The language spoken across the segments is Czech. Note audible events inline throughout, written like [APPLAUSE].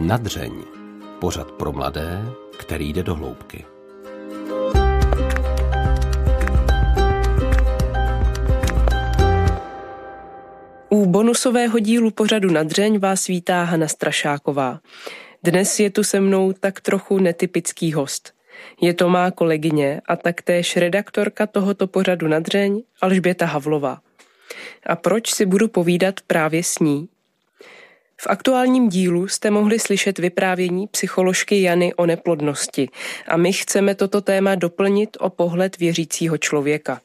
Nadřeň. Pořad pro mladé, který jde do hloubky. U bonusového dílu pořadu Nadřeň vás vítá Hana Strašáková. Dnes je tu se mnou tak trochu netypický host. Je to má kolegyně a taktéž redaktorka tohoto pořadu Nadřeň Alžběta Havlová. A proč si budu povídat právě s ní? V aktuálním dílu jste mohli slyšet vyprávění psycholožky Jany o neplodnosti a my chceme toto téma doplnit o pohled věřícího člověka.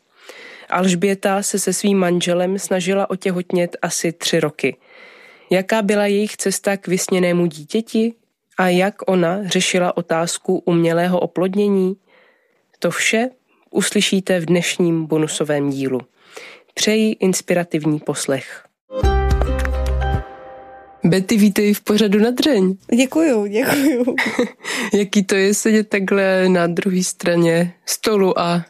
Alžběta se se svým manželem snažila otěhotnět asi tři roky. Jaká byla jejich cesta k vysněnému dítěti a jak ona řešila otázku umělého oplodnění? To vše uslyšíte v dnešním bonusovém dílu. Přeji inspirativní poslech. Betty, vítej v pořadu na dřeň. Děkuju, děkuju. [LAUGHS] Jaký to je sedět takhle na druhé straně stolu a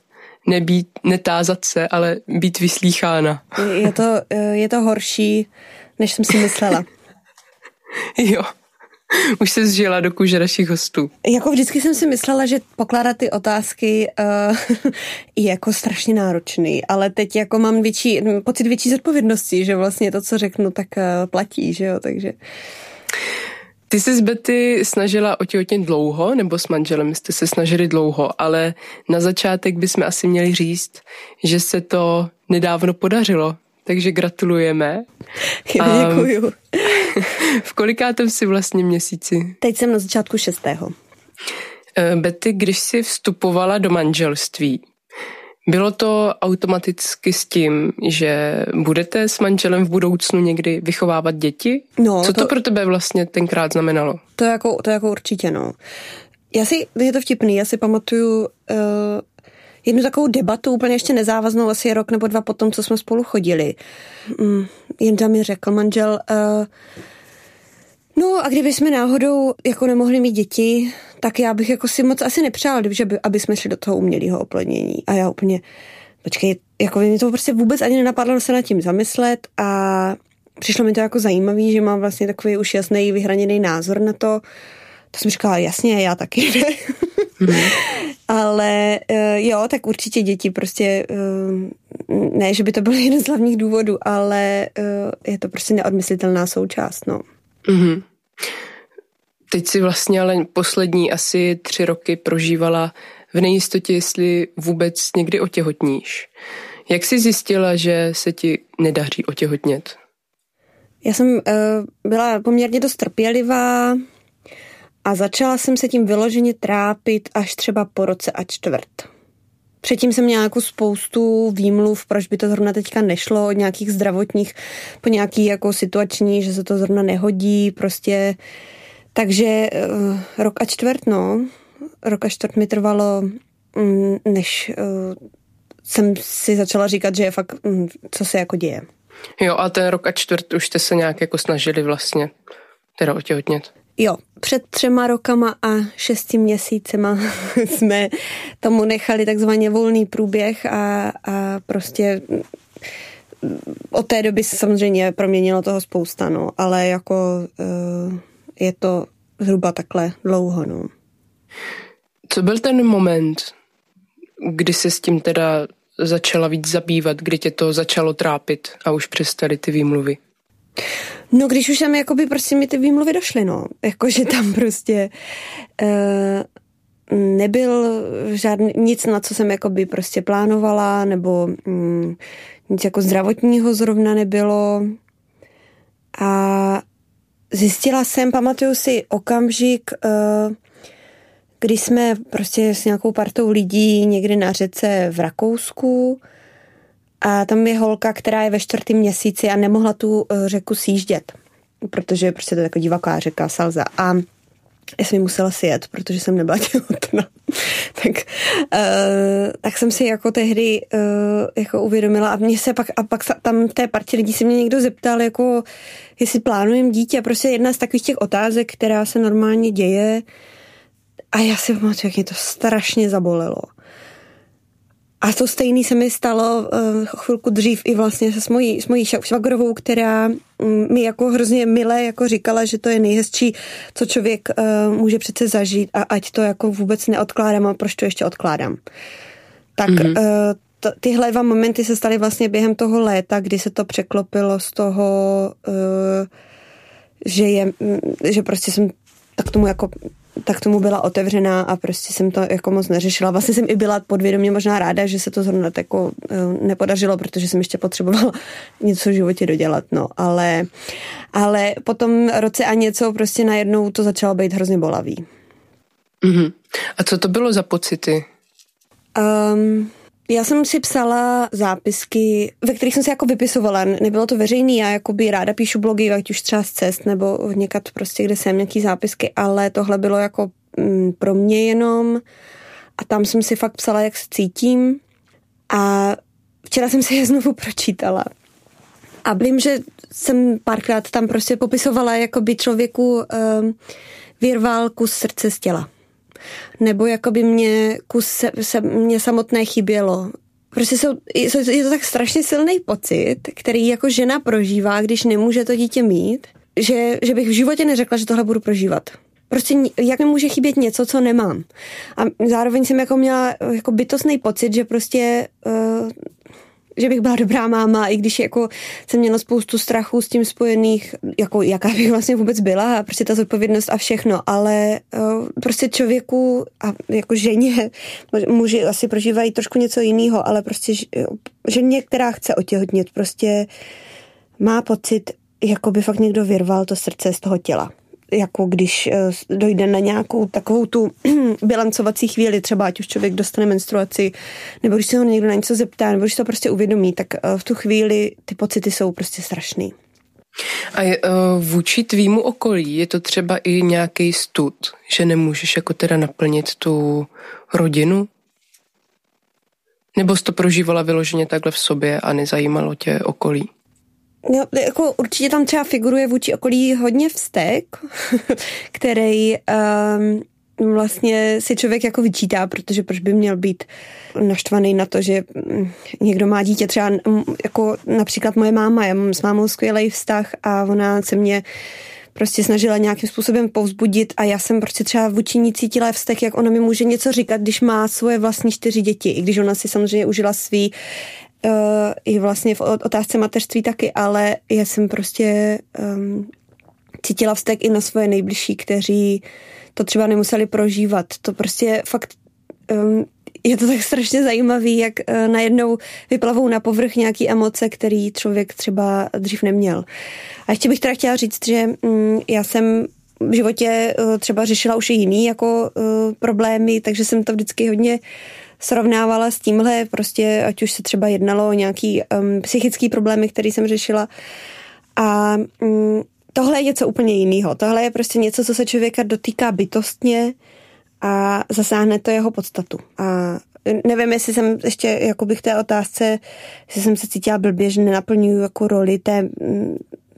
nebýt, netázat se, ale být vyslýchána. Je to, je to horší, než jsem si myslela. [LAUGHS] jo. [LAUGHS] Už se zžila do kůže našich hostů. Jako vždycky jsem si myslela, že pokládat ty otázky [LAUGHS] uh, je jako strašně náročný, ale teď jako mám větší, pocit větší zodpovědnosti, že vlastně to, co řeknu, tak uh, platí, že jo, takže... Ty jsi s Betty snažila otěhotnět dlouho, nebo s manželem jste se snažili dlouho, ale na začátek bychom asi měli říct, že se to nedávno podařilo, takže gratulujeme. [LAUGHS] Děkuju. V kolikátém si vlastně měsíci? Teď jsem na začátku šestého. Eh, Betty, když jsi vstupovala do manželství, bylo to automaticky s tím, že budete s manželem v budoucnu někdy vychovávat děti? No, Co to, to pro tebe vlastně tenkrát znamenalo? To jako, to jako určitě, no. Já si, je to vtipný, já si pamatuju uh, jednu takovou debatu, úplně ještě nezávaznou, asi rok nebo dva potom, co jsme spolu chodili. Mm, Jenda mi řekl manžel, uh, no a kdyby jsme náhodou jako nemohli mít děti, tak já bych jako si moc asi nepřál, že by, aby jsme šli do toho umělého oplodnění. A já úplně, počkej, jako mi to prostě vůbec ani nenapadlo se nad tím zamyslet a přišlo mi to jako zajímavý, že mám vlastně takový už jasný vyhraněný názor na to. To jsem říkala, jasně, já taky ne. Hmm. Ale uh, jo, tak určitě děti prostě, uh, ne, že by to byl [LAUGHS] jeden z hlavních důvodů, ale uh, je to prostě neodmyslitelná součást, no. Mm-hmm. Teď si vlastně ale poslední asi tři roky prožívala v nejistotě, jestli vůbec někdy otěhotníš. Jak jsi zjistila, že se ti nedaří otěhotnět? Já jsem uh, byla poměrně dost trpělivá a začala jsem se tím vyloženě trápit až třeba po roce a čtvrt. Předtím jsem měla jako spoustu výmluv, proč by to zrovna teďka nešlo, od nějakých zdravotních po nějaký jako situační, že se to zrovna nehodí, prostě takže uh, rok a čtvrt, no. Rok a čtvrt mi trvalo, um, než uh, jsem si začala říkat, že je fakt, um, co se jako děje. Jo, a ten rok a čtvrt už jste se nějak jako snažili vlastně teda otěhotnět. Jo, před třema rokama a šesti měsícema [LAUGHS] jsme tomu nechali takzvaně volný průběh a, a prostě od té doby se samozřejmě proměnilo toho spousta, no, ale jako uh, je to zhruba takhle dlouho. No. Co byl ten moment, kdy se s tím teda začala víc zabývat, kdy tě to začalo trápit a už přestaly ty výmluvy? No, když už tam jakoby prostě mi ty výmluvy došly, no. Jakože tam prostě uh, nebyl žádný, nic, na co jsem jakoby prostě plánovala, nebo um, nic jako zdravotního zrovna nebylo. A Zjistila jsem, pamatuju si okamžik, eh, kdy jsme prostě s nějakou partou lidí někdy na řece v Rakousku a tam je holka, která je ve čtvrtém měsíci a nemohla tu eh, řeku sjíždět, protože prostě to je jako divoká řeka Salza. A já jsem ji musela sjet, protože jsem nebyla [LAUGHS] těhotná. tak, uh, tak jsem si jako tehdy uh, jako uvědomila a mě se pak, a pak tam té partě lidí se mě někdo zeptal, jako jestli plánujem dítě. Prostě jedna z takových těch otázek, která se normálně děje. A já si pamatuju, jak mě to strašně zabolelo. A to stejný se mi stalo uh, chvilku dřív i vlastně se s mojí, s mojí švagrovou, která um, mi jako hrozně milé jako říkala, že to je nejhezčí, co člověk uh, může přece zažít a ať to jako vůbec neodkládám a proč to ještě odkládám. Tak mm-hmm. uh, to, tyhle dva momenty se staly vlastně během toho léta, kdy se to překlopilo z toho, uh, že je, že prostě jsem tak tomu jako tak tomu byla otevřená a prostě jsem to jako moc neřešila. Vlastně jsem i byla podvědomě možná ráda, že se to zrovna jako uh, nepodařilo, protože jsem ještě potřebovala [LAUGHS] něco v životě dodělat, no, ale, ale potom roce a něco prostě najednou to začalo být hrozně bolavý. Mm-hmm. A co to bylo za pocity? Um, já jsem si psala zápisky, ve kterých jsem si jako vypisovala. Nebylo to veřejný, já by ráda píšu blogy, ať už třeba z cest nebo někat prostě, kde jsem nějaký zápisky, ale tohle bylo jako mm, pro mě jenom a tam jsem si fakt psala, jak se cítím a včera jsem si je znovu pročítala. A vím, že jsem párkrát tam prostě popisovala, jako by člověku um, vyrval kus srdce z těla nebo jako by mě kus se, se mě samotné chybělo. Prostě jsou, je to tak strašně silný pocit, který jako žena prožívá, když nemůže to dítě mít, že, že bych v životě neřekla, že tohle budu prožívat. Prostě jak mi může chybět něco, co nemám. A zároveň jsem jako měla jako bytostný pocit, že prostě uh, že bych byla dobrá máma, i když jako jsem měla spoustu strachu s tím spojených, jako jaká bych vlastně vůbec byla, a prostě ta zodpovědnost a všechno, ale uh, prostě člověku a jako ženě, muži asi prožívají trošku něco jiného, ale prostě ženě, která chce otěhotnět, prostě má pocit, jako by fakt někdo vyrval to srdce z toho těla jako když eh, dojde na nějakou takovou tu [CLEARS THROAT] bilancovací chvíli, třeba ať už člověk dostane menstruaci, nebo když se ho někdo na něco zeptá, nebo když to prostě uvědomí, tak eh, v tu chvíli ty pocity jsou prostě strašný. A je, uh, vůči tvýmu okolí je to třeba i nějaký stud, že nemůžeš jako teda naplnit tu rodinu? Nebo jsi to prožívala vyloženě takhle v sobě a nezajímalo tě okolí? No, jako určitě tam třeba figuruje vůči okolí hodně vztek, [LAUGHS] který um, vlastně si člověk jako vyčítá, protože proč by měl být naštvaný na to, že mm, někdo má dítě, třeba mm, jako například moje máma, já mám s mámou skvělý vztah a ona se mě prostě snažila nějakým způsobem povzbudit a já jsem prostě třeba vůči ní cítila vztek, jak ona mi může něco říkat, když má svoje vlastní čtyři děti, i když ona si samozřejmě užila svý uh, i vlastně v otázce mateřství taky, ale já jsem prostě um, cítila vztek i na svoje nejbližší, kteří to třeba nemuseli prožívat. To prostě fakt um, je to tak strašně zajímavý, jak uh, najednou vyplavou na povrch nějaký emoce, který člověk třeba dřív neměl. A ještě bych teda chtěla říct, že um, já jsem v životě uh, třeba řešila už i jiný jako uh, problémy, takže jsem to vždycky hodně uh, srovnávala s tímhle, prostě ať už se třeba jednalo o nějaký um, psychický problémy, který jsem řešila. A um, tohle je něco úplně jiného. Tohle je prostě něco, co se člověka dotýká bytostně a zasáhne to jeho podstatu. A nevím, jestli jsem ještě jako bych té otázce, jestli jsem se cítila blbě, že nenaplňuju jako roli té, mm,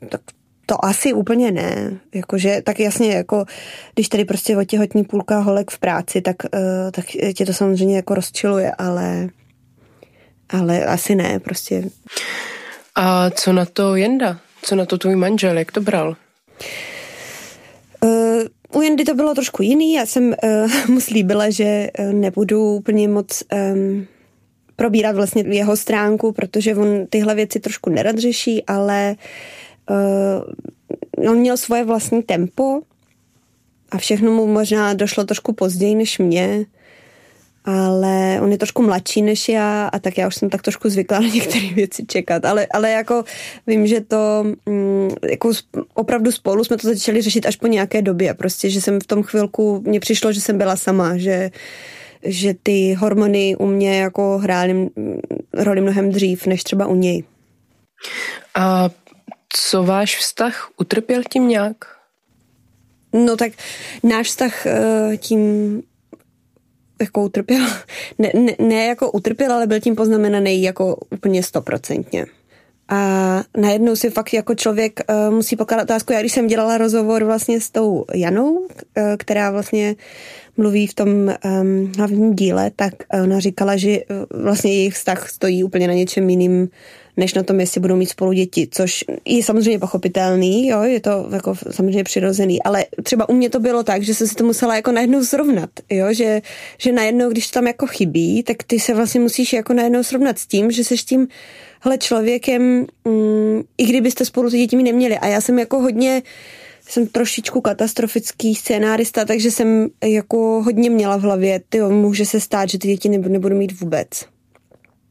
tak to asi úplně ne. Jakože, tak jasně, jako, když tady prostě otěhotní půlka holek v práci, tak, uh, tak tě to samozřejmě jako rozčiluje, ale, ale asi ne, prostě. A co na to Jenda? Co na to tvůj manžel? Jak to bral? Uh, u Jendy to bylo trošku jiný. Já jsem uh, [LAUGHS] mu slíbila, že uh, nebudu úplně moc um, probírat vlastně jeho stránku, protože on tyhle věci trošku nerad řeší, ale uh, uh, on měl svoje vlastní tempo a všechno mu možná došlo trošku později než mě, ale on je trošku mladší než já a tak já už jsem tak trošku zvyklá [LAUGHS] na některé věci čekat, ale, ale jako vím, že to mm, jako opravdu spolu jsme to začali řešit až po nějaké době, prostě, že jsem v tom chvilku, mně přišlo, že jsem byla sama, že že ty hormony u mě jako hrály roli mnohem dřív, než třeba u něj. A co váš vztah utrpěl tím nějak? No tak náš vztah eh, tím jako utrpěl, [LAUGHS] ne, ne, ne jako utrpěl, ale byl tím poznamenaný jako úplně stoprocentně. A najednou si fakt jako člověk uh, musí pokládat otázku. Já když jsem dělala rozhovor vlastně s tou Janou, uh, která vlastně mluví v tom um, hlavním díle, tak ona říkala, že vlastně jejich vztah stojí úplně na něčem jiným, než na tom, jestli budou mít spolu děti, což je samozřejmě pochopitelný, jo, je to jako samozřejmě přirozený, ale třeba u mě to bylo tak, že jsem si to musela jako najednou srovnat, jo, že, že najednou, když tam jako chybí, tak ty se vlastně musíš jako najednou srovnat s tím, že seš tím hele, člověkem, mm, i kdybyste spolu ty děti neměli. A já jsem jako hodně, jsem trošičku katastrofický scénárista, takže jsem jako hodně měla v hlavě, ty může se stát, že ty děti nebudu mít vůbec.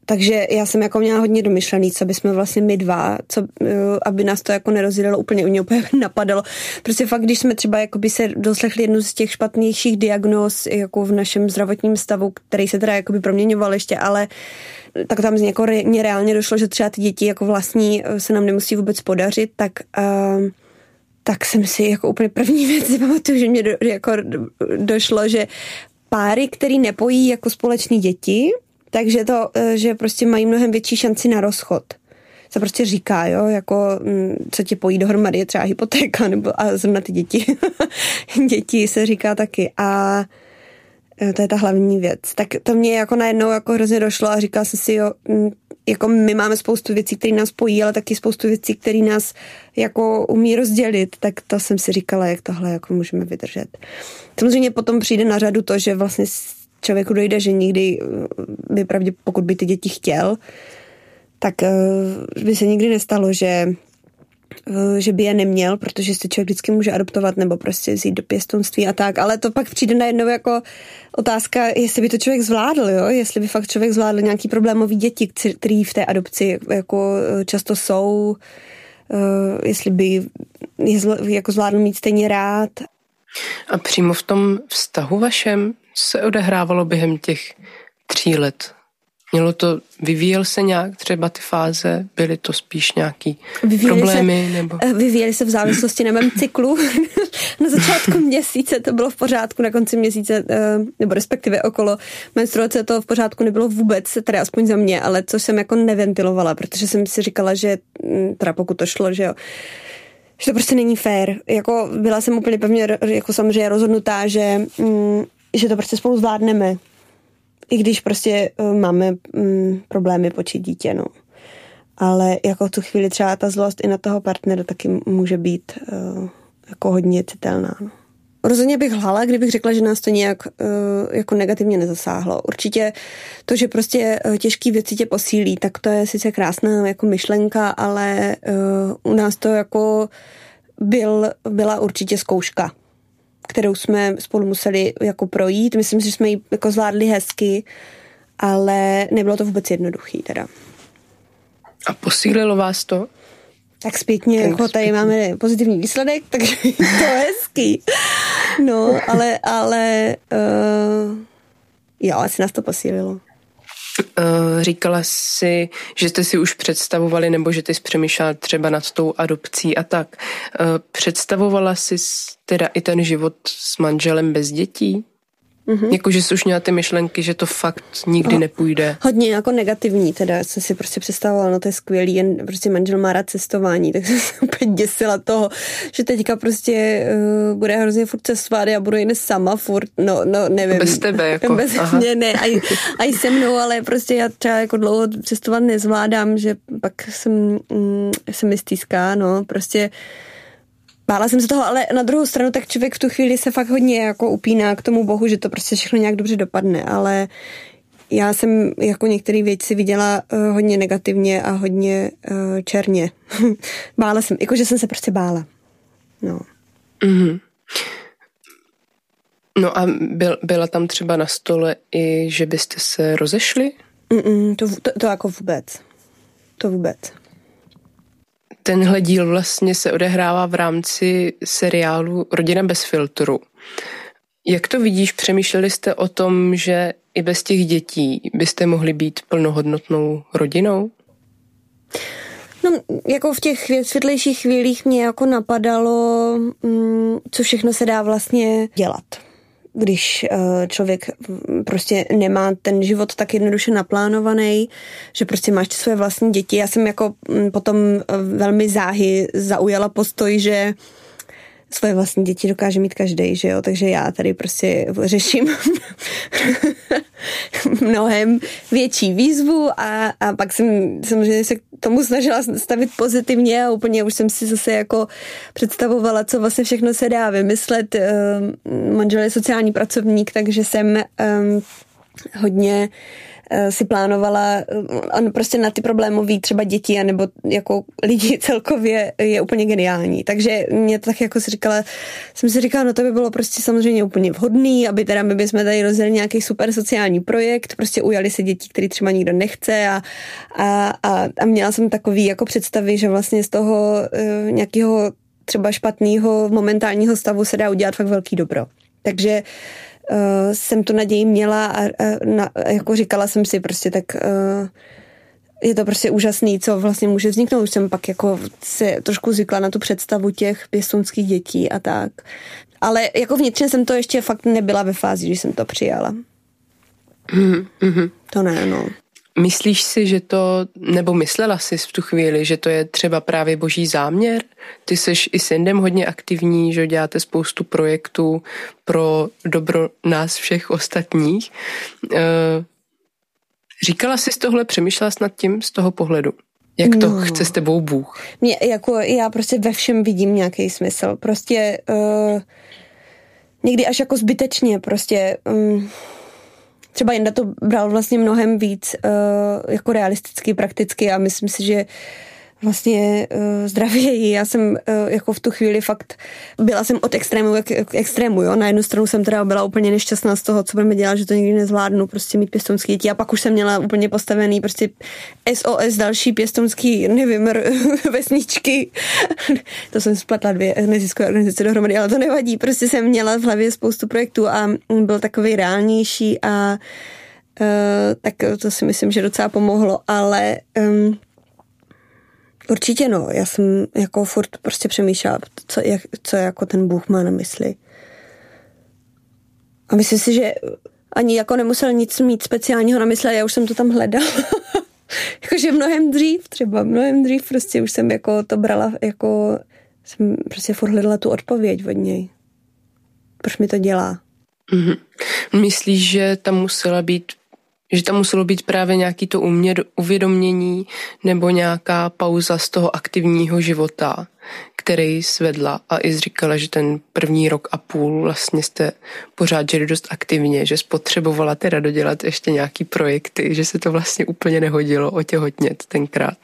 Takže já jsem jako měla hodně domyšlený, co jsme vlastně my dva, co, eh, aby nás to jako nerozdělilo úplně, u mě úplně [LAUGHS] napadalo. Prostě fakt, když jsme třeba jako by se doslechli jednu z těch špatnějších diagnóz jako v našem zdravotním stavu, který se teda jako by proměňoval ještě, ale tak tam jako mě reálně došlo, že třeba ty děti jako vlastní eh, se nám nemusí vůbec podařit, tak uh, tak jsem si jako úplně první věc [LAUGHS] pamatuju, že mě do, jako došlo, že páry, který nepojí jako společní děti, takže to, eh, že prostě mají mnohem větší šanci na rozchod. Se prostě říká, jo, jako mm, co tě pojí dohromady je třeba hypotéka, nebo a zrovna ty děti. [LAUGHS] děti se říká taky. A eh, to je ta hlavní věc. Tak to mě jako najednou jako hrozně došlo a říkala jsem si, jo, mm, jako my máme spoustu věcí, které nás spojí, ale taky spoustu věcí, které nás jako umí rozdělit, tak to jsem si říkala, jak tohle jako můžeme vydržet. Samozřejmě potom přijde na řadu to, že vlastně člověku dojde, že nikdy eh, by pravdě, pokud by ty děti chtěl, tak eh, by se nikdy nestalo, že eh, že by je neměl, protože si člověk vždycky může adoptovat nebo prostě vzít do pěstonství a tak, ale to pak přijde najednou jako otázka, jestli by to člověk zvládl, jo? jestli by fakt člověk zvládl nějaký problémový děti, který v té adopci jako často jsou, jestli by je jako zvládl mít stejně rád. A přímo v tom vztahu vašem se odehrávalo během těch tří let? Mělo to, vyvíjel se nějak třeba ty fáze? Byly to spíš nějaký vyvíjeli problémy? Se, nebo? Eh, vyvíjeli se v závislosti na mém cyklu. [LAUGHS] na začátku měsíce to bylo v pořádku, na konci měsíce, eh, nebo respektive okolo menstruace to v pořádku nebylo vůbec, teda aspoň za mě, ale což jsem jako neventilovala, protože jsem si říkala, že mm, teda pokud to šlo, že jo, že to prostě není fér. Jako byla jsem úplně pevně jako samozřejmě rozhodnutá, že mm, že to prostě spolu zvládneme. I když prostě uh, máme um, problémy počít dítě, no. Ale jako v tu chvíli třeba ta zlost i na toho partnera taky může být uh, jako hodně citelná. No. Rozhodně bych hlala, kdybych řekla, že nás to nějak uh, jako negativně nezasáhlo. Určitě to, že prostě uh, těžké věci tě posílí, tak to je sice krásná jako myšlenka, ale uh, u nás to jako byl, byla určitě zkouška kterou jsme spolu museli jako projít. Myslím si, že jsme ji jako zvládli hezky, ale nebylo to vůbec jednoduchý teda. A posílilo vás to? Tak zpětně, tak jako tady máme pozitivní výsledek, [LAUGHS] takže to je hezký. No, ale, ale uh, jo, asi nás to posílilo. Eh, říkala si, že jste si už představovali, nebo že ty jsi přemýšlela třeba nad tou adopcí a tak. Eh, představovala jsi teda i ten život s manželem bez dětí? Mm-hmm. Jako, že jsi už měla ty myšlenky, že to fakt nikdy no, nepůjde. Hodně jako negativní, teda jsem si prostě představovala, no to je skvělý, jen prostě manžel má rád cestování, [LAUGHS] tak jsem se úplně děsila toho, že teďka prostě uh, bude hrozně furt cestovat, já budu jen sama furt, no, no nevím. Bez tebe, [LAUGHS] jako. Bez Aha. mě, ne, aj, aj se mnou, ale prostě já třeba jako dlouho cestovat nezvládám, že pak jsem, mm, se mi stýská, no, prostě Bála jsem se toho, ale na druhou stranu tak člověk v tu chvíli se fakt hodně jako upíná k tomu bohu, že to prostě všechno nějak dobře dopadne, ale já jsem jako některé věci viděla uh, hodně negativně a hodně uh, černě. [LAUGHS] bála jsem, jakože jsem se prostě bála. No. Mm-hmm. No a byl, byla tam třeba na stole i, že byste se rozešli? Mm-mm, to, to, to jako vůbec. To vůbec. Tenhle díl vlastně se odehrává v rámci seriálu Rodina bez filtru. Jak to vidíš, přemýšleli jste o tom, že i bez těch dětí byste mohli být plnohodnotnou rodinou? No, jako v těch světlejších chvílích mě jako napadalo, mm, co všechno se dá vlastně dělat když uh, člověk prostě nemá ten život tak jednoduše naplánovaný, že prostě máš své vlastní děti. Já jsem jako mm, potom velmi záhy zaujala postoj, že svoje vlastní děti dokáže mít každý, že jo, takže já tady prostě řeším [LAUGHS] mnohem větší výzvu a, a pak jsem samozřejmě se k tomu snažila stavit pozitivně a úplně už jsem si zase jako představovala, co vlastně všechno se dá vymyslet. Manžel je sociální pracovník, takže jsem um, hodně si plánovala, eh, on prostě na ty problémové třeba děti anebo jako lidi [LAUGHS] celkově je úplně geniální. Takže mě tak jako si říkala, jsem si říkala, no to by bylo prostě samozřejmě úplně vhodný, aby teda my bychom tady rozjeli nějaký super sociální projekt, prostě ujali se dětí, který třeba nikdo nechce a, a, a, a měla jsem takový jako představy, že vlastně z toho uh, nějakého třeba špatného momentálního stavu se dá udělat fakt velký dobro. Takže uh, uh, jsem tu naději měla a, a na, jako říkala jsem si prostě tak uh, je to prostě úžasný, co vlastně může vzniknout. Už jsem pak jako se trošku zvykla na tu představu těch pěstounských dětí a tak. Ale jako vnitřně jsem to ještě fakt nebyla ve fázi, když jsem to přijala. Mm-hmm. To ne, no. Myslíš si, že to, nebo myslela jsi v tu chvíli, že to je třeba právě boží záměr? Ty jsi i s Indem hodně aktivní, že děláte spoustu projektů pro dobro nás všech ostatních. Eh, říkala jsi z tohle, přemýšlela jsi nad tím z toho pohledu? Jak to no. chce s tebou Bůh? Mě, jako já prostě ve všem vidím nějaký smysl. Prostě uh, někdy až jako zbytečně prostě... Um, třeba Jenda to bral vlastně mnohem víc uh, jako realisticky, prakticky a myslím si, že vlastně uh, zdravěji. Já jsem uh, jako v tu chvíli fakt byla jsem od extrému k, extrému, jo. Na jednu stranu jsem teda byla úplně nešťastná z toho, co budeme dělat, že to nikdy nezvládnu, prostě mít pěstonský děti. A pak už jsem měla úplně postavený prostě SOS další pěstonský, nevím, [LAUGHS] vesničky. [LAUGHS] to jsem spletla dvě neziskové organizace dohromady, ale to nevadí. Prostě jsem měla v hlavě spoustu projektů a byl takový reálnější a uh, tak to si myslím, že docela pomohlo, ale um, Určitě no, já jsem jako furt prostě přemýšlela, co, jak, co jako ten Bůh má na mysli. A myslím si, že ani jako nemusel nic mít speciálního na mysli, já už jsem to tam hledala. [LAUGHS] Jakože mnohem dřív třeba, mnohem dřív prostě už jsem jako to brala, jako jsem prostě furt hledala tu odpověď od něj. Proč mi to dělá? Mm-hmm. Myslíš, že tam musela být že tam muselo být právě nějaký to uměr, uvědomění nebo nějaká pauza z toho aktivního života, který svedla a i říkala, že ten první rok a půl vlastně jste pořád žili dost aktivně, že spotřebovala teda dodělat ještě nějaký projekty, že se to vlastně úplně nehodilo otěhotnět tenkrát.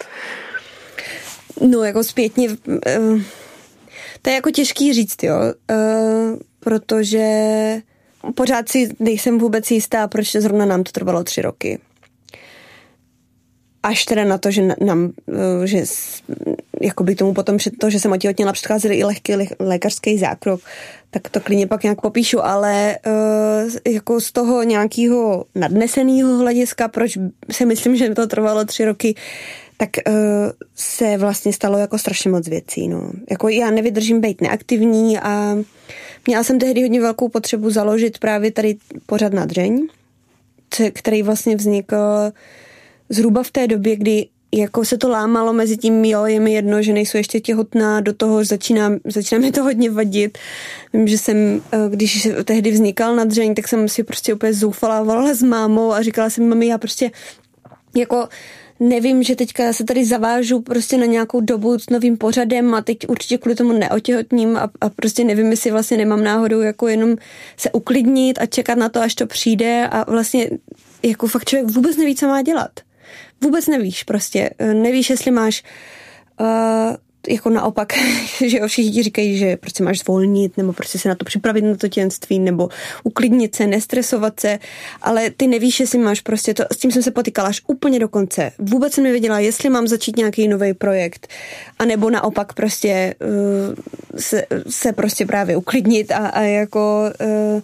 No jako zpětně, eh, to je jako těžký říct, jo, eh, protože pořád si nejsem vůbec jistá, proč zrovna nám to trvalo tři roky. Až teda na to, že nám, eh, že jakoby tomu potom před to, že jsem otěhotněla, předcházeli i lehký lékařský zákrok, tak to klidně pak nějak popíšu, ale uh, jako z toho nějakého nadneseného hlediska, proč si myslím, že to trvalo tři roky, tak uh, se vlastně stalo jako strašně moc věcí. No. Jako já nevydržím být neaktivní a Měla jsem tehdy hodně velkou potřebu založit právě tady pořad na dřeň, který vlastně vznikl zhruba v té době, kdy jako se to lámalo mezi tím, jo, je mi jedno, že nejsou ještě těhotná, do toho začíná, začíná mi to hodně vadit. Vím, že jsem, eh, když tehdy vznikal na dřeň, tak jsem si prostě úplně zoufala, volala s mámou a říkala jsem, mami, já prostě jako nevím, že teďka se tady zavážu prostě na nějakou dobu s novým pořadem a teď určitě kvůli tomu neotěhotním a, a prostě nevím, jestli vlastně nemám náhodou jako jenom se uklidnit a čekat na to, až to přijde a vlastně jako fakt člověk vůbec neví, co má dělat. Vůbec nevíš prostě. Nevíš, jestli máš uh, jako naopak, [LAUGHS] že jo, všichni říkají, že prostě máš zvolnit, nebo prostě se na to připravit na to těnství, nebo uklidnit se, nestresovat se, ale ty nevíš, jestli máš prostě to, s tím jsem se potýkala až úplně do konce. Vůbec jsem nevěděla, jestli mám začít nějaký nový projekt, anebo naopak prostě uh, se, se prostě právě uklidnit a, a jako uh,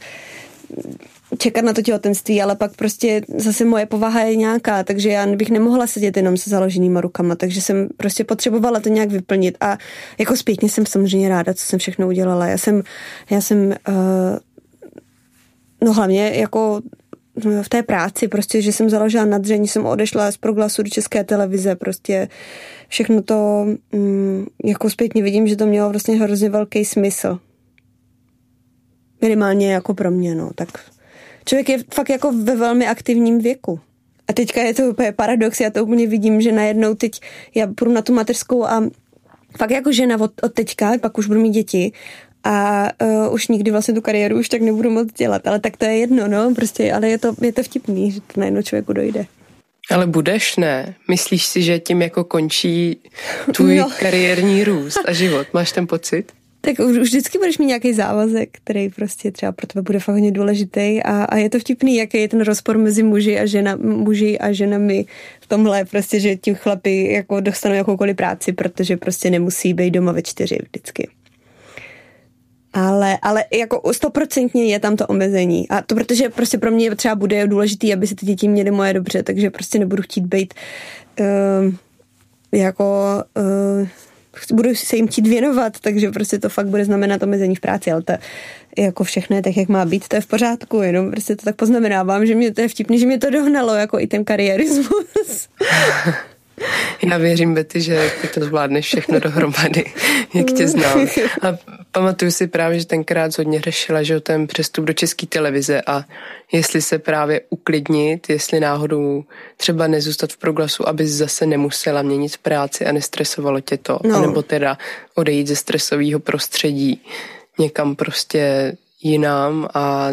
čekat na to těhotenství, ale pak prostě zase moje povaha je nějaká, takže já bych nemohla sedět jenom se založenýma rukama, takže jsem prostě potřebovala to nějak vyplnit a jako zpětně jsem samozřejmě ráda, co jsem všechno udělala. Já jsem, já jsem uh, no hlavně jako v té práci, prostě, že jsem založila nadření, jsem odešla z proglasu do české televize, prostě všechno to, mm, jako zpětně vidím, že to mělo vlastně hrozně velký smysl. Minimálně jako pro mě, no, tak člověk je fakt jako ve velmi aktivním věku. A teďka je to úplně paradox, já to úplně vidím, že najednou teď já půjdu na tu mateřskou a fakt jako žena od, od teďka, pak už budu mít děti a uh, už nikdy vlastně tu kariéru už tak nebudu moc dělat, ale tak to je jedno, no, prostě, ale je to, je to vtipný, že to najednou člověku dojde. Ale budeš, ne? Myslíš si, že tím jako končí tvůj no. kariérní růst a život? Máš ten pocit? Tak už, už vždycky budeš mít nějaký závazek, který prostě třeba pro tebe bude fakt hodně důležitý a, a je to vtipný, jaký je ten rozpor mezi muži a, žena, muži a ženami v tomhle, prostě, že ti chlapi jako dostanou jakoukoliv práci, protože prostě nemusí být doma ve čtyři vždycky. Ale, ale jako stoprocentně je tam to omezení. A to protože prostě pro mě třeba bude důležitý, aby se ty děti měly moje dobře, takže prostě nebudu chtít být uh, jako uh, budu se jim chtít věnovat, takže prostě to fakt bude znamenat omezení v práci, ale to jako všechno je tak, jak má být, to je v pořádku, jenom prostě to tak poznamenávám, že mě to je vtipný, že mě to dohnalo, jako i ten kariérismus. [LAUGHS] Já věřím, Betty, že ty to zvládneš všechno dohromady, jak tě znám. A [LAUGHS] pamatuju si právě, že tenkrát hodně řešila, že ten přestup do české televize a jestli se právě uklidnit, jestli náhodou třeba nezůstat v proglasu, aby zase nemusela měnit práci a nestresovalo tě to, no. anebo teda odejít ze stresového prostředí někam prostě jinam a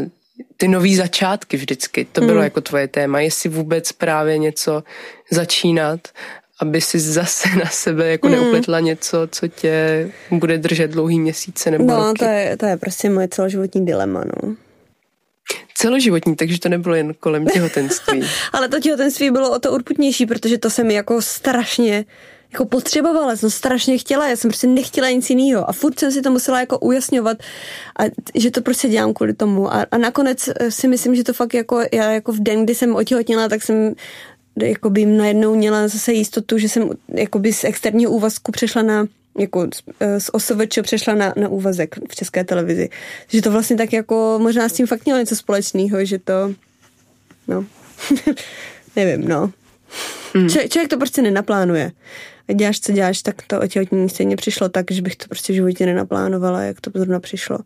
ty nový začátky vždycky, to bylo mm. jako tvoje téma, jestli vůbec právě něco začínat, aby si zase na sebe jako mm. neupletla něco, co tě bude držet dlouhý měsíce nebo No, roky. to je, to je prostě moje celoživotní dilema, no. Celoživotní, takže to nebylo jen kolem těhotenství. [LAUGHS] Ale to těhotenství bylo o to urputnější, protože to se mi jako strašně jako potřebovala, jsem strašně chtěla, já jsem prostě nechtěla nic jiného a furt jsem si to musela jako ujasňovat a že to prostě dělám kvůli tomu a, a nakonec eh, si myslím, že to fakt jako já jako v den, kdy jsem otěhotněla, tak jsem jako by najednou měla zase jistotu, že jsem jako by z externího úvazku přešla na jako z, z OSVČ přešla na, na úvazek v české televizi. Že to vlastně tak jako možná s tím fakt mělo něco společného, že to no [LAUGHS] nevím, no. Hmm. Č- člověk to prostě nenaplánuje děláš, co děláš, tak to otěhotnění stejně přišlo tak, že bych to prostě v životě nenaplánovala, jak to zrovna přišlo.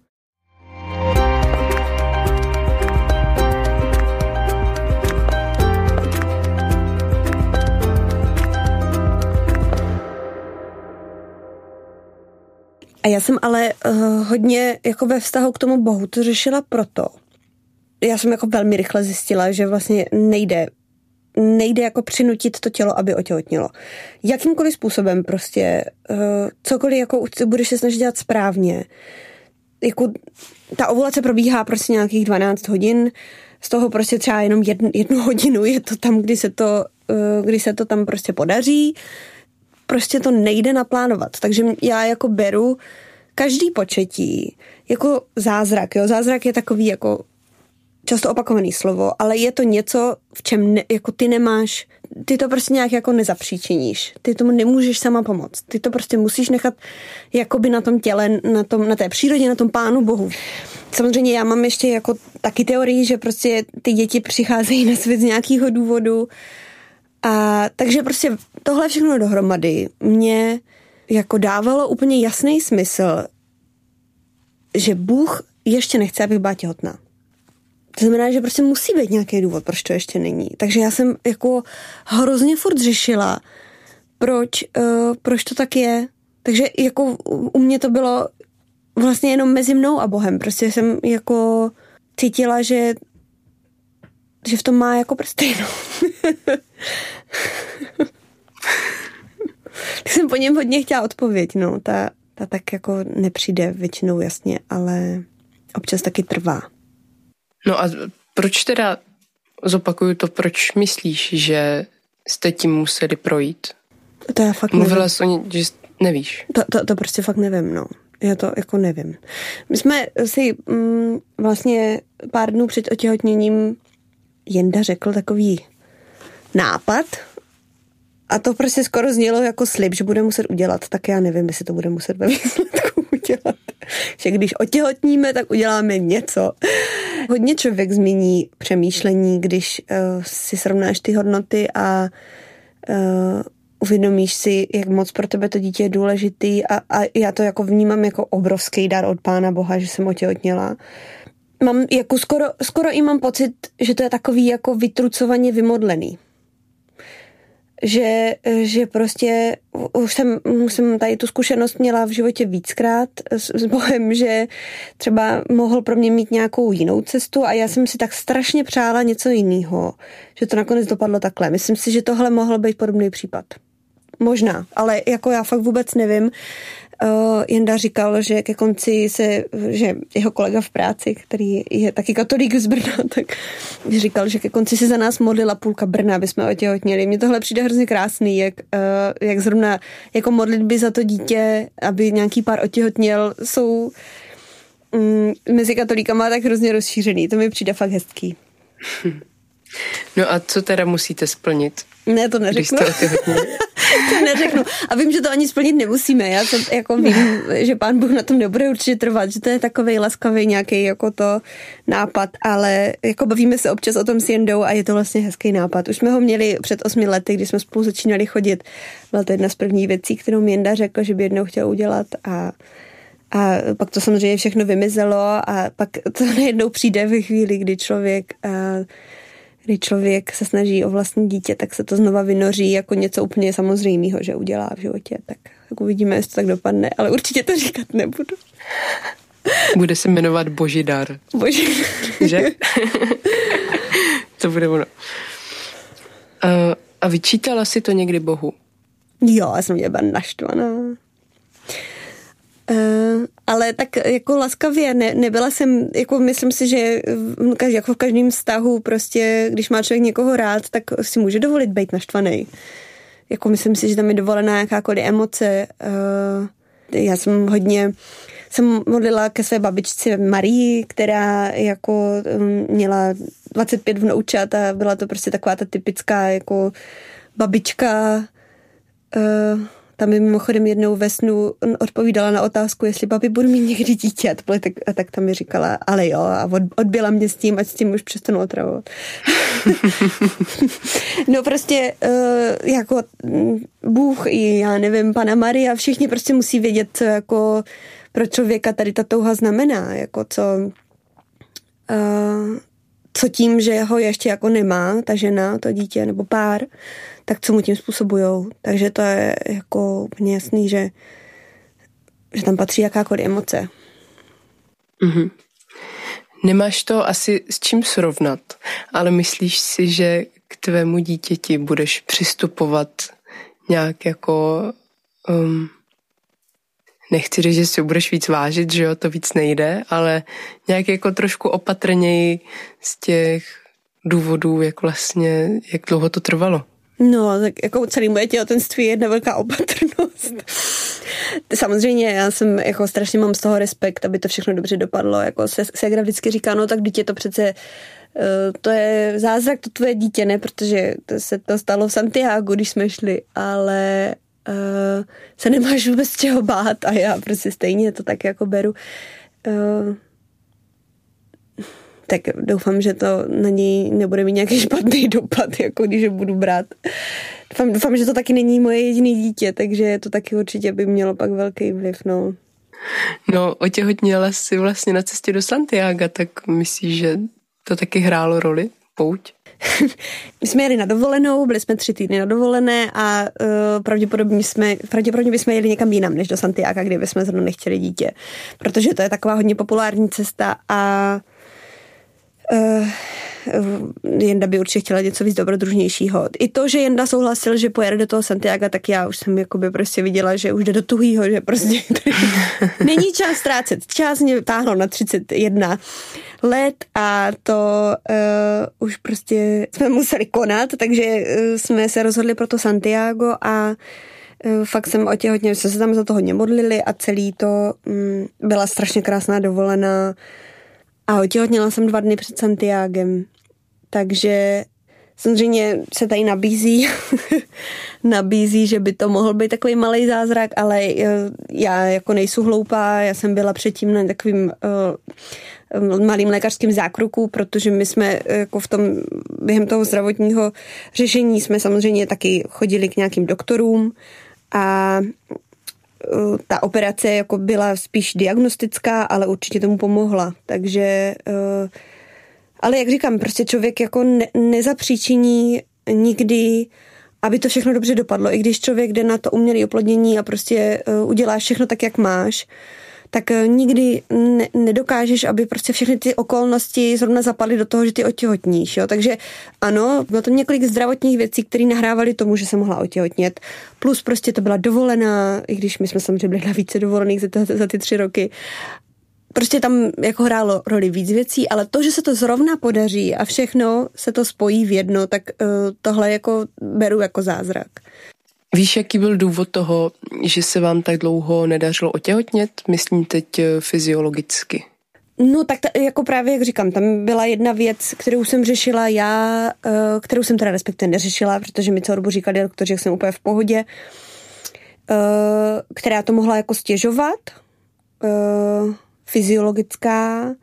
A já jsem ale uh, hodně jako ve vztahu k tomu Bohu to řešila proto. Já jsem jako velmi rychle zjistila, že vlastně nejde nejde jako přinutit to tělo, aby otěhotnilo. Jakýmkoliv způsobem prostě, uh, cokoliv jako budeš se snažit dělat správně, jako ta ovulace probíhá prostě nějakých 12 hodin, z toho prostě třeba jenom jednu, jednu hodinu je to tam, kdy se to, uh, kdy se to tam prostě podaří. Prostě to nejde naplánovat. Takže já jako beru každý početí jako zázrak. Jo? Zázrak je takový jako často opakovaný slovo, ale je to něco, v čem ne, jako ty nemáš, ty to prostě nějak jako nezapříčiníš. Ty tomu nemůžeš sama pomoct. Ty to prostě musíš nechat jakoby na tom těle, na, tom, na té přírodě, na tom pánu bohu. Samozřejmě já mám ještě jako taky teorii, že prostě ty děti přicházejí na svět z nějakého důvodu. A takže prostě tohle všechno dohromady mě jako dávalo úplně jasný smysl, že Bůh ještě nechce, abych byla těhotná. To znamená, že prostě musí být nějaký důvod, proč to ještě není. Takže já jsem jako hrozně furt řešila, proč, uh, proč to tak je. Takže jako u mě to bylo vlastně jenom mezi mnou a Bohem. Prostě jsem jako cítila, že že v tom má jako prsty, no. tak [LAUGHS] jsem po něm hodně chtěla odpověď, no. Ta, ta tak jako nepřijde většinou jasně, ale občas taky trvá. No a proč teda, zopakuju to, proč myslíš, že jste tím museli projít? To já fakt Mluvila jsi o ní, že nevíš. To, to, to prostě fakt nevím, no. Já to jako nevím. My jsme si mm, vlastně pár dnů před otěhotněním Jenda řekl takový nápad a to prostě skoro znělo jako slib, že bude muset udělat, tak já nevím, jestli to bude muset ve výsledku [LAUGHS] udělat. že když otěhotníme, tak uděláme něco. Hodně člověk změní přemýšlení, když uh, si srovnáš ty hodnoty a uh, uvědomíš si, jak moc pro tebe to dítě je důležitý a, a já to jako vnímám jako obrovský dar od Pána Boha, že jsem otěhotněla. Mám jako skoro, skoro i mám pocit, že to je takový jako vytrucovaně vymodlený že, že prostě už jsem, už jsem tady tu zkušenost měla v životě víckrát s, s Bohem, že třeba mohl pro mě mít nějakou jinou cestu a já jsem si tak strašně přála něco jiného, že to nakonec dopadlo takhle. Myslím si, že tohle mohl být podobný případ. Možná, ale jako já fakt vůbec nevím. Uh, Jenda říkal, že ke konci se, že jeho kolega v práci, který je taky katolík z Brna, [LAUGHS] tak říkal, že ke konci se za nás modlila půlka Brna, aby jsme otěhotněli. Mně tohle přijde hrozně krásný, jak, uh, jak zrovna jako modlitby za to dítě, aby nějaký pár otěhotněl, jsou um, mezi katolíkama tak hrozně rozšířený. To mi přijde fakt hezký. [LAUGHS] No a co teda musíte splnit? Ne, to neřeknu. [LAUGHS] to neřeknu. A vím, že to ani splnit nemusíme. Já to jako vím, že pán Bůh na tom nebude určitě trvat, že to je takový laskavý nějaký jako to nápad, ale jako bavíme se občas o tom s Jendou a je to vlastně hezký nápad. Už jsme ho měli před osmi lety, když jsme spolu začínali chodit. Byla to jedna z prvních věcí, kterou mi Jenda řekl, že by jednou chtěl udělat a a pak to samozřejmě všechno vymizelo a pak to [LAUGHS] najednou přijde ve chvíli, kdy člověk kdy člověk se snaží o vlastní dítě, tak se to znova vynoří jako něco úplně samozřejmého, že udělá v životě. Tak, tak uvidíme, jestli to tak dopadne, ale určitě to říkat nebudu. Bude se jmenovat Boží dar. Boží. Že? to bude ono. A, a vyčítala si to někdy Bohu? Jo, já jsem byla naštvaná. Uh, ale tak jako laskavě, ne, nebyla jsem, jako myslím si, že jako v každém vztahu prostě, když má člověk někoho rád, tak si může dovolit být naštvaný. Jako myslím si, že tam je dovolená jakákoliv emoce. Uh, já jsem hodně jsem modlila ke své babičce Marii, která jako um, měla 25 vnoučat a byla to prostě taková ta typická jako babička uh, tam mi mimochodem jednou ve snu odpovídala na otázku, jestli babi budu mít někdy dítě. A, tak, a tak tam mi říkala, ale jo, a od, odbyla mě s tím, ať s tím už přestanu otravovat. [LAUGHS] no prostě uh, jako mm, Bůh i já nevím, pana Maria, všichni prostě musí vědět, co jako pro člověka tady ta touha znamená, jako co uh, co tím, že ho ještě jako nemá ta žena, to dítě nebo pár, tak co mu tím způsobujou. Takže to je jako úplně jasný, že, že tam patří jakákoliv emoce. Mm-hmm. Nemáš to asi s čím srovnat, ale myslíš si, že k tvému dítěti budeš přistupovat nějak jako um, nechci říct, že si budeš víc vážit, že jo, to víc nejde, ale nějak jako trošku opatrněji z těch důvodů, jak vlastně, jak dlouho to trvalo. No, tak jako celý moje těhotenství je jedna velká opatrnost. [LAUGHS] Samozřejmě já jsem jako strašně mám z toho respekt, aby to všechno dobře dopadlo. Jako se, se vždycky říká, no tak dítě to přece eh, to je zázrak, to tvoje dítě, ne, protože to se to stalo v Santiago, když jsme šli, ale uh, se nemáš vůbec čeho bát a já prostě stejně to tak jako beru. Uh, tak doufám, že to na něj nebude mít nějaký špatný [LAUGHS] dopad, jako když ho budu brát. Doufám, doufám, že to taky není moje jediné dítě, takže to taky určitě by mělo pak velký vliv, no. No, otěhotněla si vlastně na cestě do Santiago, tak myslíš, že to taky hrálo roli? Pouť? [LAUGHS] My jsme jeli na dovolenou, byli jsme tři týdny na dovolené a uh, pravděpodobně, jsme, pravděpodobně bychom jeli někam jinam než do Santiago, kde bychom zrovna nechtěli dítě. Protože to je taková hodně populární cesta a uh, Jenda by určitě chtěla něco víc dobrodružnějšího. I to, že Jenda souhlasil, že pojede do toho Santiago, tak já už jsem jakoby prostě viděla, že už jde do tuhýho, že prostě [LAUGHS] není čas ztrácet. Čas mě táhlo na 31 let a to uh, už prostě jsme museli konat, takže uh, jsme se rozhodli pro to Santiago a fakt jsem otěhotně, jsme se tam za to hodně modlili a celý to um, byla strašně krásná dovolená a otěhotněla jsem dva dny před Santiagem, takže Samozřejmě se tady nabízí, [LAUGHS] nabízí, že by to mohl být takový malý zázrak, ale eh, já jako nejsou hloupá, já jsem byla předtím na takovým uh, malým lékařským zákroku, protože my jsme jako v tom, během toho zdravotního řešení jsme samozřejmě taky chodili k nějakým doktorům a ta operace jako byla spíš diagnostická, ale určitě tomu pomohla. Takže uh, ale jak říkám, prostě člověk jako ne, nezapříčiní nikdy, aby to všechno dobře dopadlo. I když člověk jde na to umělé oplodnění a prostě uh, udělá všechno tak, jak máš, tak uh, nikdy ne, nedokážeš, aby prostě všechny ty okolnosti zrovna zapadly do toho, že ty otěhotníš. Jo? Takže ano, bylo to několik zdravotních věcí, které nahrávaly tomu, že se mohla otěhotnět. Plus prostě to byla dovolená, i když my jsme samozřejmě byli na více dovolených za, za ty tři roky prostě tam jako hrálo roli víc věcí, ale to, že se to zrovna podaří a všechno se to spojí v jedno, tak uh, tohle jako beru jako zázrak. Víš, jaký byl důvod toho, že se vám tak dlouho nedařilo otěhotnět? Myslím teď eh, fyziologicky. No tak ta, jako právě, jak říkám, tam byla jedna věc, kterou jsem řešila já, uh, kterou jsem teda respektive neřešila, protože mi celou dobu říkali doktoři, že jsem úplně v pohodě, uh, která to mohla jako stěžovat. Fyziologická,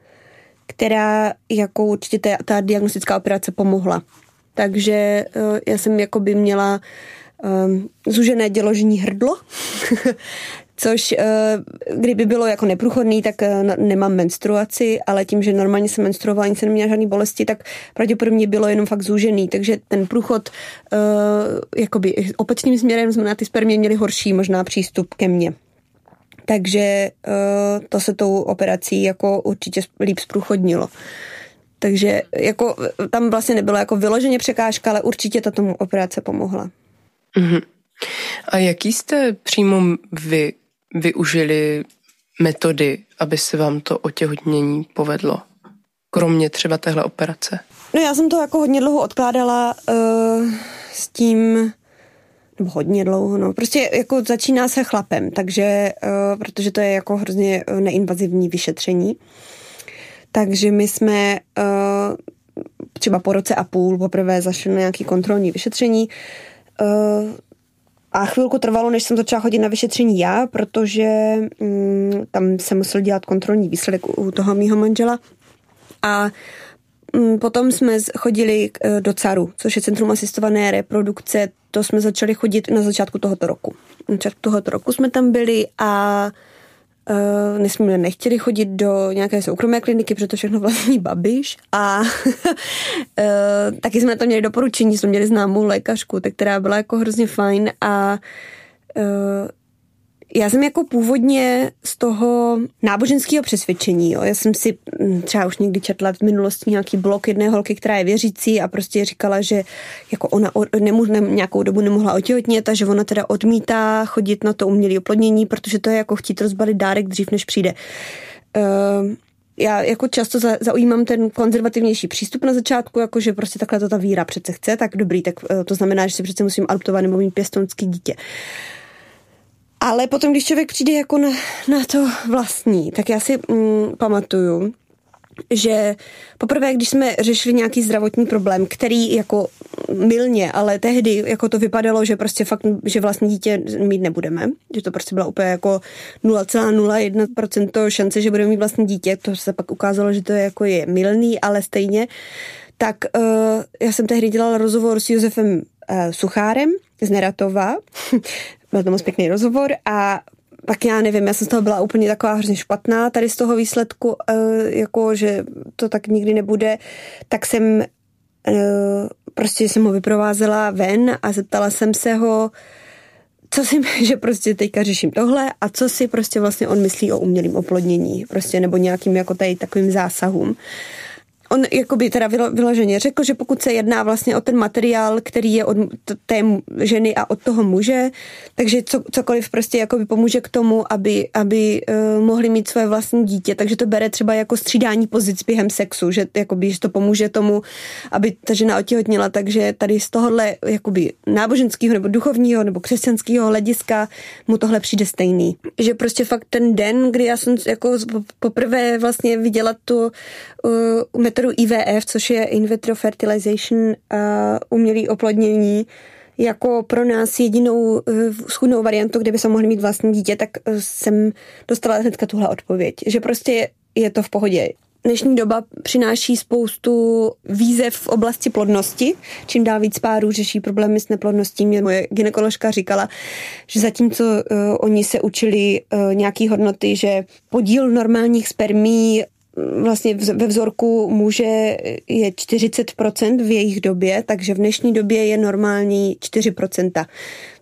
která jako určitě ta, ta diagnostická operace pomohla. Takže já jsem jako by měla um, zužené děložní hrdlo, [LAUGHS] což uh, kdyby bylo jako neprůchodný, tak uh, nemám menstruaci, ale tím, že normálně jsem menstruovala, nic neměla žádný bolesti, tak pravděpodobně bylo jenom fakt zúžený, takže ten průchod uh, jakoby opačným směrem znamená, ty spermie měly horší možná přístup ke mně. Takže to se tou operací jako určitě líp zprůchodnilo. Takže jako tam vlastně nebylo jako vyloženě překážka, ale určitě ta tomu operace pomohla. Uh-huh. A jaký jste přímo vy využili metody, aby se vám to otěhotnění povedlo? Kromě třeba téhle operace. No já jsem to jako hodně dlouho odkládala uh, s tím, nebo hodně dlouho, no. Prostě jako začíná se chlapem, takže, uh, protože to je jako hrozně neinvazivní vyšetření. Takže my jsme uh, třeba po roce a půl poprvé zašli na nějaký kontrolní vyšetření uh, a chvilku trvalo, než jsem začala chodit na vyšetření já, protože um, tam se musel dělat kontrolní výsledek u toho mýho manžela a Mm, potom jsme chodili eh, do CARu, což je Centrum asistované reprodukce. To jsme začali chodit na začátku tohoto roku. Na začátku tohoto roku jsme tam byli a Uh, jsme nechtěli chodit do nějaké soukromé kliniky, protože to všechno vlastní babiš. A uh, [LAUGHS] taky jsme tam měli doporučení, jsme měli známou lékařku, tak která byla jako hrozně fajn a uh, já jsem jako původně z toho náboženského přesvědčení, jo. Já jsem si mm, třeba už někdy četla v minulosti nějaký blok jedné holky, která je věřící a prostě říkala, že jako ona nemu, ne, nějakou dobu nemohla otěhotnět a že ona teda odmítá chodit na to umělé oplodnění, protože to je jako chtít rozbalit dárek dřív, než přijde. Uh, já jako často za, zaujímám ten konzervativnější přístup na začátku, jako že prostě takhle to ta víra přece chce, tak dobrý, tak uh, to znamená, že si přece musím adoptovat nebo mít pěstonský dítě. Uh, ale potom, když člověk přijde jako na, na to vlastní, tak já si mm, pamatuju, že poprvé, když jsme řešili nějaký zdravotní problém, který jako milně, ale tehdy jako to vypadalo, že prostě fakt, že vlastní dítě mít nebudeme, že to prostě byla úplně jako 0,01% šance, že budeme mít vlastní dítě, to se pak ukázalo, že to je jako je milný, ale stejně, tak uh, já jsem tehdy dělala rozhovor s Josefem uh, Suchárem z Neratova, byl to moc pěkný rozhovor a pak já nevím, já jsem z toho byla úplně taková hrozně špatná tady z toho výsledku, eh, jako že to tak nikdy nebude, tak jsem eh, prostě jsem ho vyprovázela ven a zeptala jsem se ho, co si, [LAUGHS] že prostě teďka řeším tohle a co si prostě vlastně on myslí o umělém oplodnění, prostě nebo nějakým jako tady takovým zásahům on jakoby teda vyloženě řekl, že pokud se jedná vlastně o ten materiál, který je od té ženy a od toho muže, takže co, cokoliv prostě jakoby pomůže k tomu, aby, aby uh, mohli mít své vlastní dítě, takže to bere třeba jako střídání pozic během sexu, že, jakoby, že to pomůže tomu, aby ta žena otěhotnila, takže tady z tohohle jakoby náboženského nebo duchovního nebo křesťanského hlediska mu tohle přijde stejný. Že prostě fakt ten den, kdy já jsem jako poprvé vlastně viděla tu uh, metodu IVF, což je in vitro fertilization, uh, umělý oplodnění, jako pro nás jedinou uh, schudnou variantu, kde by se mohli mít vlastní dítě, tak uh, jsem dostala hnedka tuhle odpověď, že prostě je to v pohodě. Dnešní doba přináší spoustu výzev v oblasti plodnosti. Čím dál víc párů řeší problémy s neplodností. Mě moje ginekoložka říkala, že zatímco uh, oni se učili uh, nějaký hodnoty, že podíl normálních spermí vlastně ve vzorku muže je 40% v jejich době, takže v dnešní době je normální 4%.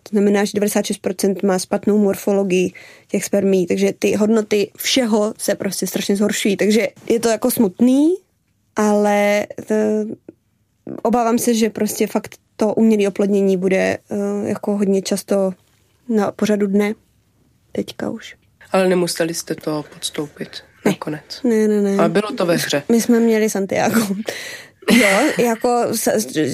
To znamená, že 96% má špatnou morfologii těch spermí, takže ty hodnoty všeho se prostě strašně zhoršují. Takže je to jako smutný, ale to, obávám se, že prostě fakt to umělé oplodnění bude uh, jako hodně často na pořadu dne. Teďka už. Ale nemuseli jste to podstoupit nakonec. Ne, ne, ne. Ale bylo to ve hře. My jsme měli Santiago. Jo, jako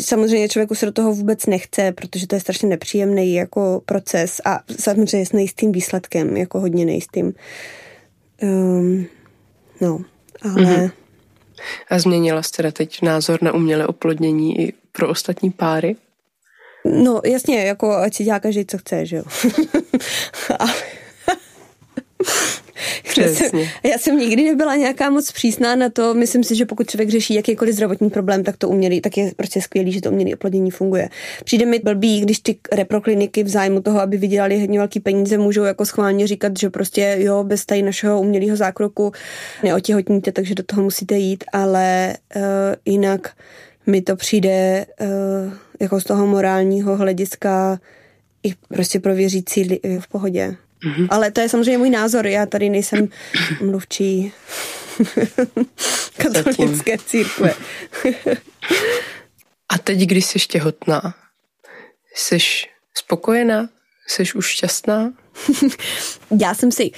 samozřejmě člověku se do toho vůbec nechce, protože to je strašně nepříjemný jako proces a samozřejmě s nejistým výsledkem, jako hodně nejistým. Um, no, ale... Mm-hmm. A změnila jste teda teď názor na umělé oplodnění i pro ostatní páry? No jasně, jako ať si dělá každý, co chce, že jo. [LAUGHS] ale Přesně. Já jsem nikdy nebyla nějaká moc přísná na to. Myslím si, že pokud člověk řeší jakýkoliv zdravotní problém, tak to umělý, tak je prostě skvělý, že to umělý oplodnění funguje. Přijde mi blbý, když ty reprokliniky v zájmu toho, aby vydělali hodně velký peníze, můžou jako schválně říkat, že prostě jo, bez tady našeho umělého zákroku neotěhotníte, takže do toho musíte jít, ale uh, jinak mi to přijde uh, jako z toho morálního hlediska i prostě pro věřící v pohodě. Mm-hmm. Ale to je samozřejmě můj názor. Já tady nejsem mluvčí [LAUGHS] katolické církve. [LAUGHS] A teď, když jsi těhotná, jsi spokojená? Jsi už šťastná? [LAUGHS] Já jsem si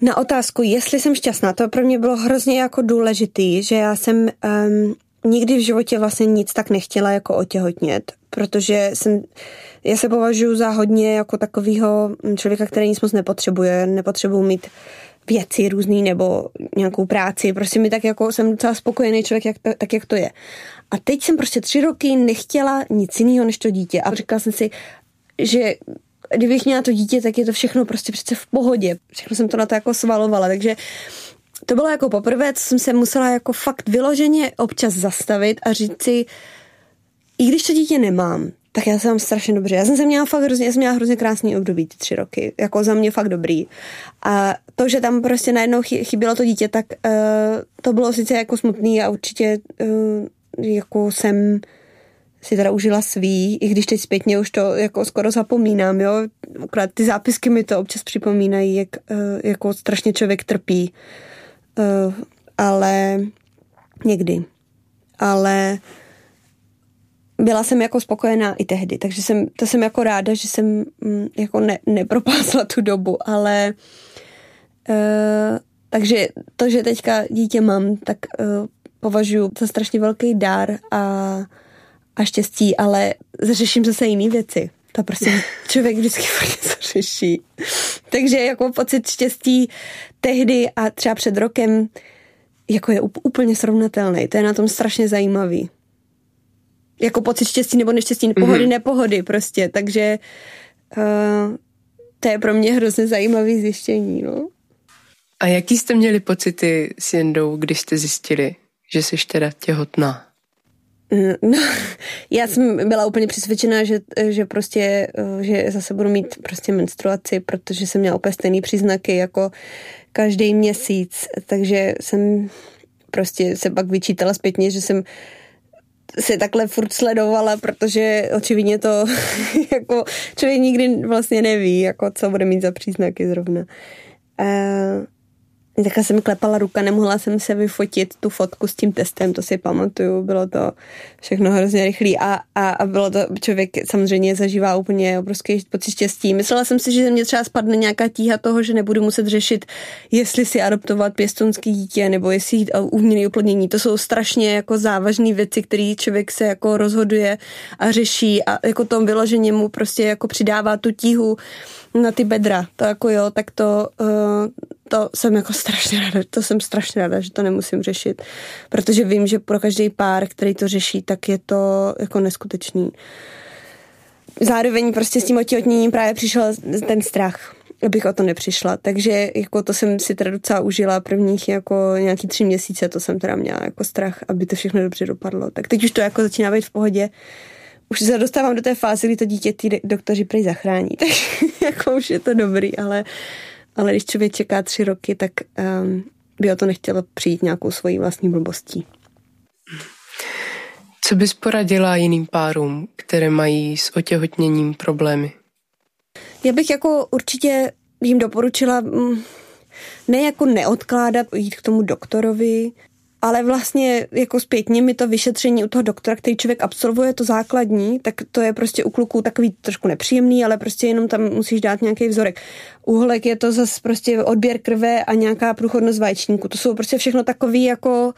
na otázku, jestli jsem šťastná, to pro mě bylo hrozně jako důležitý, že já jsem um, nikdy v životě vlastně nic tak nechtěla jako otěhotnět, protože jsem, já se považuji za hodně jako takového člověka, který nic moc nepotřebuje, nepotřebuji mít věci různý nebo nějakou práci, prostě mi tak jako jsem docela spokojený člověk, jak to, tak jak to je. A teď jsem prostě tři roky nechtěla nic jiného než to dítě a říkala jsem si, že kdybych měla to dítě, tak je to všechno prostě přece v pohodě. Všechno jsem to na to jako svalovala, takže to bylo jako poprvé, co jsem se musela jako fakt vyloženě občas zastavit a říct si, i když to dítě nemám, tak já jsem mám strašně dobře. Já jsem se měla fakt hrozně, já jsem měla hrozně krásný období, ty tři roky. Jako za mě fakt dobrý. A to, že tam prostě najednou chybělo to dítě, tak uh, to bylo sice jako smutný a určitě uh, jako jsem si teda užila svý, i když teď zpětně už to jako skoro zapomínám, jo. Akorát ty zápisky mi to občas připomínají, jak uh, jako strašně člověk trpí. Uh, ale někdy. Ale byla jsem jako spokojená i tehdy, takže jsem, to jsem jako ráda, že jsem mm, jako ne, nepropásla tu dobu, ale uh, takže to, že teďka dítě mám, tak uh, považuji za strašně velký dár a, a štěstí, ale řeším zase jiné věci. To prostě člověk vždycky [LAUGHS] něco řeší. Takže jako pocit štěstí tehdy a třeba před rokem jako je úplně srovnatelný. To je na tom strašně zajímavý jako pocit štěstí nebo neštěstí, pohody, mm-hmm. nepohody prostě, takže uh, to je pro mě hrozně zajímavý zjištění, no. A jaký jste měli pocity s Jendou, když jste zjistili, že jsi teda těhotná? Mm, no, já jsem byla úplně přesvědčená, že, že prostě, eh, že zase budu mít prostě menstruaci, protože jsem měla úplně stejný příznaky jako každý měsíc, takže jsem prostě se pak vyčítala zpětně, že jsem se takhle furt sledovala, protože očividně to [LAUGHS] jako člověk nikdy vlastně neví, jako co bude mít za příznaky zrovna. Uh, Takhle se mi klepala ruka, nemohla jsem se vyfotit tu fotku s tím testem, to si pamatuju, bylo to všechno hrozně rychlý a, a, a bylo to, člověk samozřejmě zažívá úplně obrovský pocit štěstí. Myslela jsem si, že mě třeba spadne nějaká tíha toho, že nebudu muset řešit, jestli si adoptovat pěstonský dítě nebo jestli jít umělé oplodnění. To jsou strašně jako závažné věci, které člověk se jako rozhoduje a řeší a jako tom vyloženě mu prostě jako přidává tu tíhu na ty bedra. To jako jo, tak to uh, to jsem jako strašně ráda, to jsem strašně ráda, že to nemusím řešit, protože vím, že pro každý pár, který to řeší, tak je to jako neskutečný. Zároveň prostě s tím otěhotněním právě přišel ten strach, abych o to nepřišla. Takže jako to jsem si teda docela užila prvních jako nějaký tři měsíce, to jsem teda měla jako strach, aby to všechno dobře dopadlo. Tak teď už to jako začíná být v pohodě. Už se dostávám do té fáze, kdy to dítě ty doktoři prý zachrání, [LAUGHS] tak jako už je to dobrý, ale, ale když člověk čeká tři roky, tak um, by o to nechtělo přijít nějakou svojí vlastní blbostí. Co bys poradila jiným párům, které mají s otěhotněním problémy? Já bych jako určitě jim doporučila mm, ne jako neodkládat, jít k tomu doktorovi, ale vlastně jako zpětně mi to vyšetření u toho doktora, který člověk absolvuje to základní, tak to je prostě u kluků takový trošku nepříjemný, ale prostě jenom tam musíš dát nějaký vzorek. Uholek je to zase prostě odběr krve a nějaká průchodnost vaječníku. To jsou prostě všechno takový jako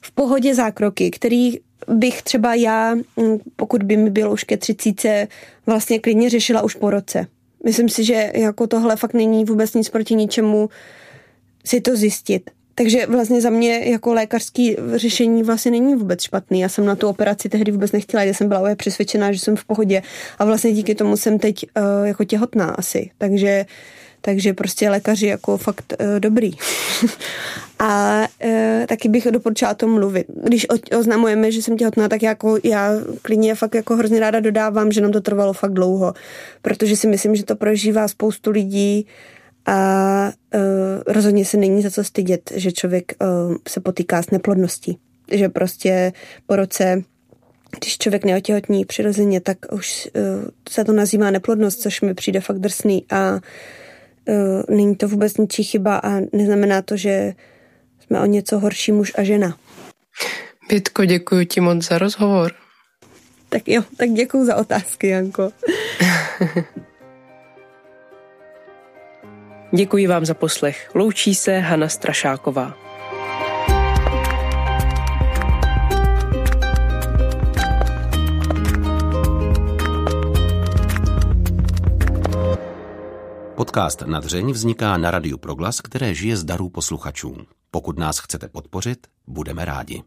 v pohodě zákroky, který bych třeba já, mm, pokud by mi bylo už ke třicíce, vlastně klidně řešila už po roce. Myslím si, že jako tohle fakt není vůbec nic proti ničemu si to zjistit. Takže vlastně za mě jako lékařský řešení vlastně není vůbec špatný. Já jsem na tu operaci tehdy vůbec nechtěla, já jsem byla přesvědčená, že jsem v pohodě a vlastně díky tomu jsem teď uh, jako těhotná asi. Takže takže prostě lékaři jako fakt uh, dobrý. [LAUGHS] a uh, taky bych doporučila to mluvit. Když oznamujeme, že jsem těhotná, tak jako já klidně fakt jako hrozně ráda dodávám, že nám to trvalo fakt dlouho, protože si myslím, že to prožívá spoustu lidí a uh, rozhodně se není za co stydět, že člověk uh, se potýká s neplodností. Že prostě po roce když člověk neotěhotní přirozeně, tak už uh, se to nazývá neplodnost, což mi přijde fakt drsný a uh, není to vůbec ničí chyba a neznamená to, že jsme o něco horší muž a žena. Pětko, děkuji ti moc za rozhovor. Tak jo, tak děkuji za otázky, Janko. [LAUGHS] Děkuji vám za poslech. Loučí se Hana Strašáková. Podcast Nadřeň vzniká na Radiu Proglas, které žije z darů posluchačů. Pokud nás chcete podpořit, budeme rádi.